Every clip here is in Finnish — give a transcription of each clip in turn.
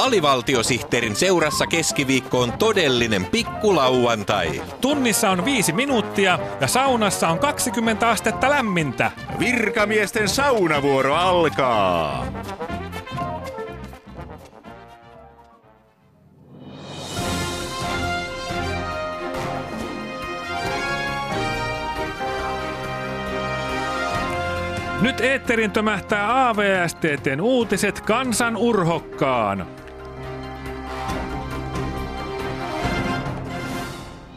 Alivaltiosihteerin seurassa keskiviikko on todellinen pikkulauantai. Tunnissa on viisi minuuttia ja saunassa on 20 astetta lämmintä. Virkamiesten saunavuoro alkaa. Nyt eetterin tömähtää AVSTTn uutiset kansan urhokkaan.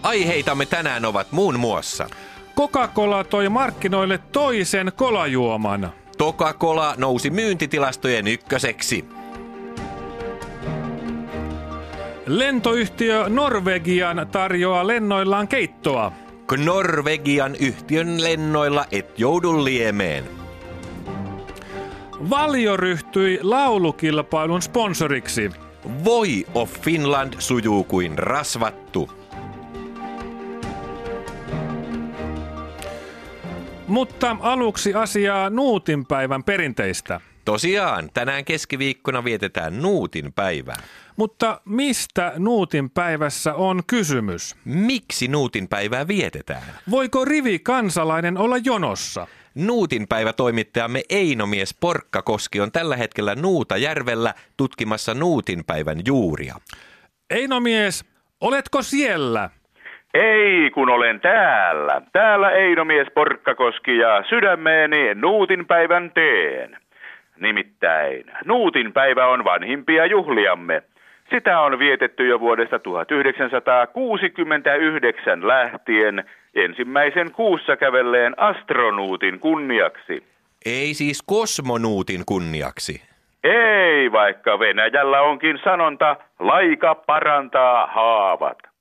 Aiheitamme tänään ovat muun muassa Coca-Cola toi markkinoille toisen kolajuoman. Coca-Cola nousi myyntitilastojen ykköseksi. Lentoyhtiö Norwegian tarjoaa lennoillaan keittoa. Norvegian yhtiön lennoilla et joudu liemeen. Valio ryhtyi laulukilpailun sponsoriksi. Voi of Finland sujuu kuin rasvattu. Mutta aluksi asiaa Nuutin päivän perinteistä. Tosiaan, tänään keskiviikkona vietetään Nuutin päivää. Mutta mistä Nuutin päivässä on kysymys? Miksi Nuutin päivää vietetään? Voiko rivi kansalainen olla jonossa? Nuutin päivä toimittajamme Einomies Porkkakoski on tällä hetkellä Nuutajärvellä tutkimassa Nuutin päivän juuria. Einomies, oletko siellä? Ei, kun olen täällä. Täällä Einomies Porkkakoski ja sydämeeni Nuutin päivän teen. Nimittäin, Nuutin päivä on vanhimpia juhliamme. Sitä on vietetty jo vuodesta 1969 lähtien ensimmäisen kuussa kävelleen astronuutin kunniaksi. Ei siis kosmonuutin kunniaksi. Ei, vaikka Venäjällä onkin sanonta, laika parantaa haavat.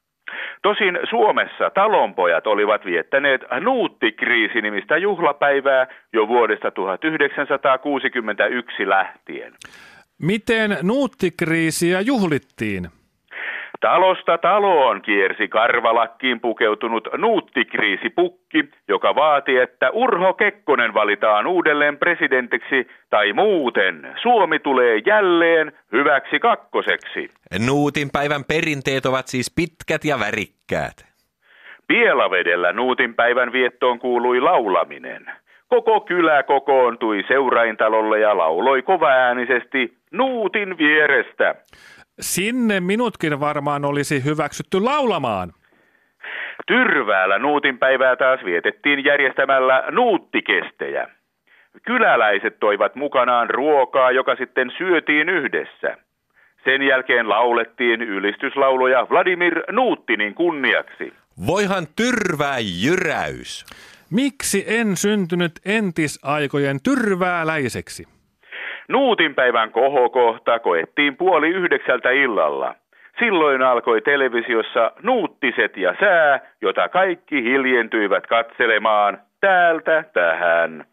Tosin Suomessa talonpojat olivat viettäneet Nuuttikriisi-nimistä juhlapäivää jo vuodesta 1961 lähtien. Miten nuuttikriisiä juhlittiin? Talosta taloon kiersi karvalakkiin pukeutunut nuuttikriisipukki, joka vaati, että Urho Kekkonen valitaan uudelleen presidentiksi tai muuten Suomi tulee jälleen hyväksi kakkoseksi. Nuutin päivän perinteet ovat siis pitkät ja värikkäät. Pielavedellä Nuutin päivän viettoon kuului laulaminen. Koko kylä kokoontui seuraintalolle ja lauloi kovaäänisesti Nuutin vierestä. Sinne minutkin varmaan olisi hyväksytty laulamaan. Tyrväällä Nuutin päivää taas vietettiin järjestämällä nuuttikestejä. Kyläläiset toivat mukanaan ruokaa, joka sitten syötiin yhdessä. Sen jälkeen laulettiin ylistyslauluja Vladimir Nuuttinin kunniaksi. Voihan tyrvää jyräys. Miksi en syntynyt entisaikojen tyrvääläiseksi? Nuutin päivän kohokohta koettiin puoli yhdeksältä illalla. Silloin alkoi televisiossa Nuuttiset ja sää, jota kaikki hiljentyivät katselemaan täältä tähän.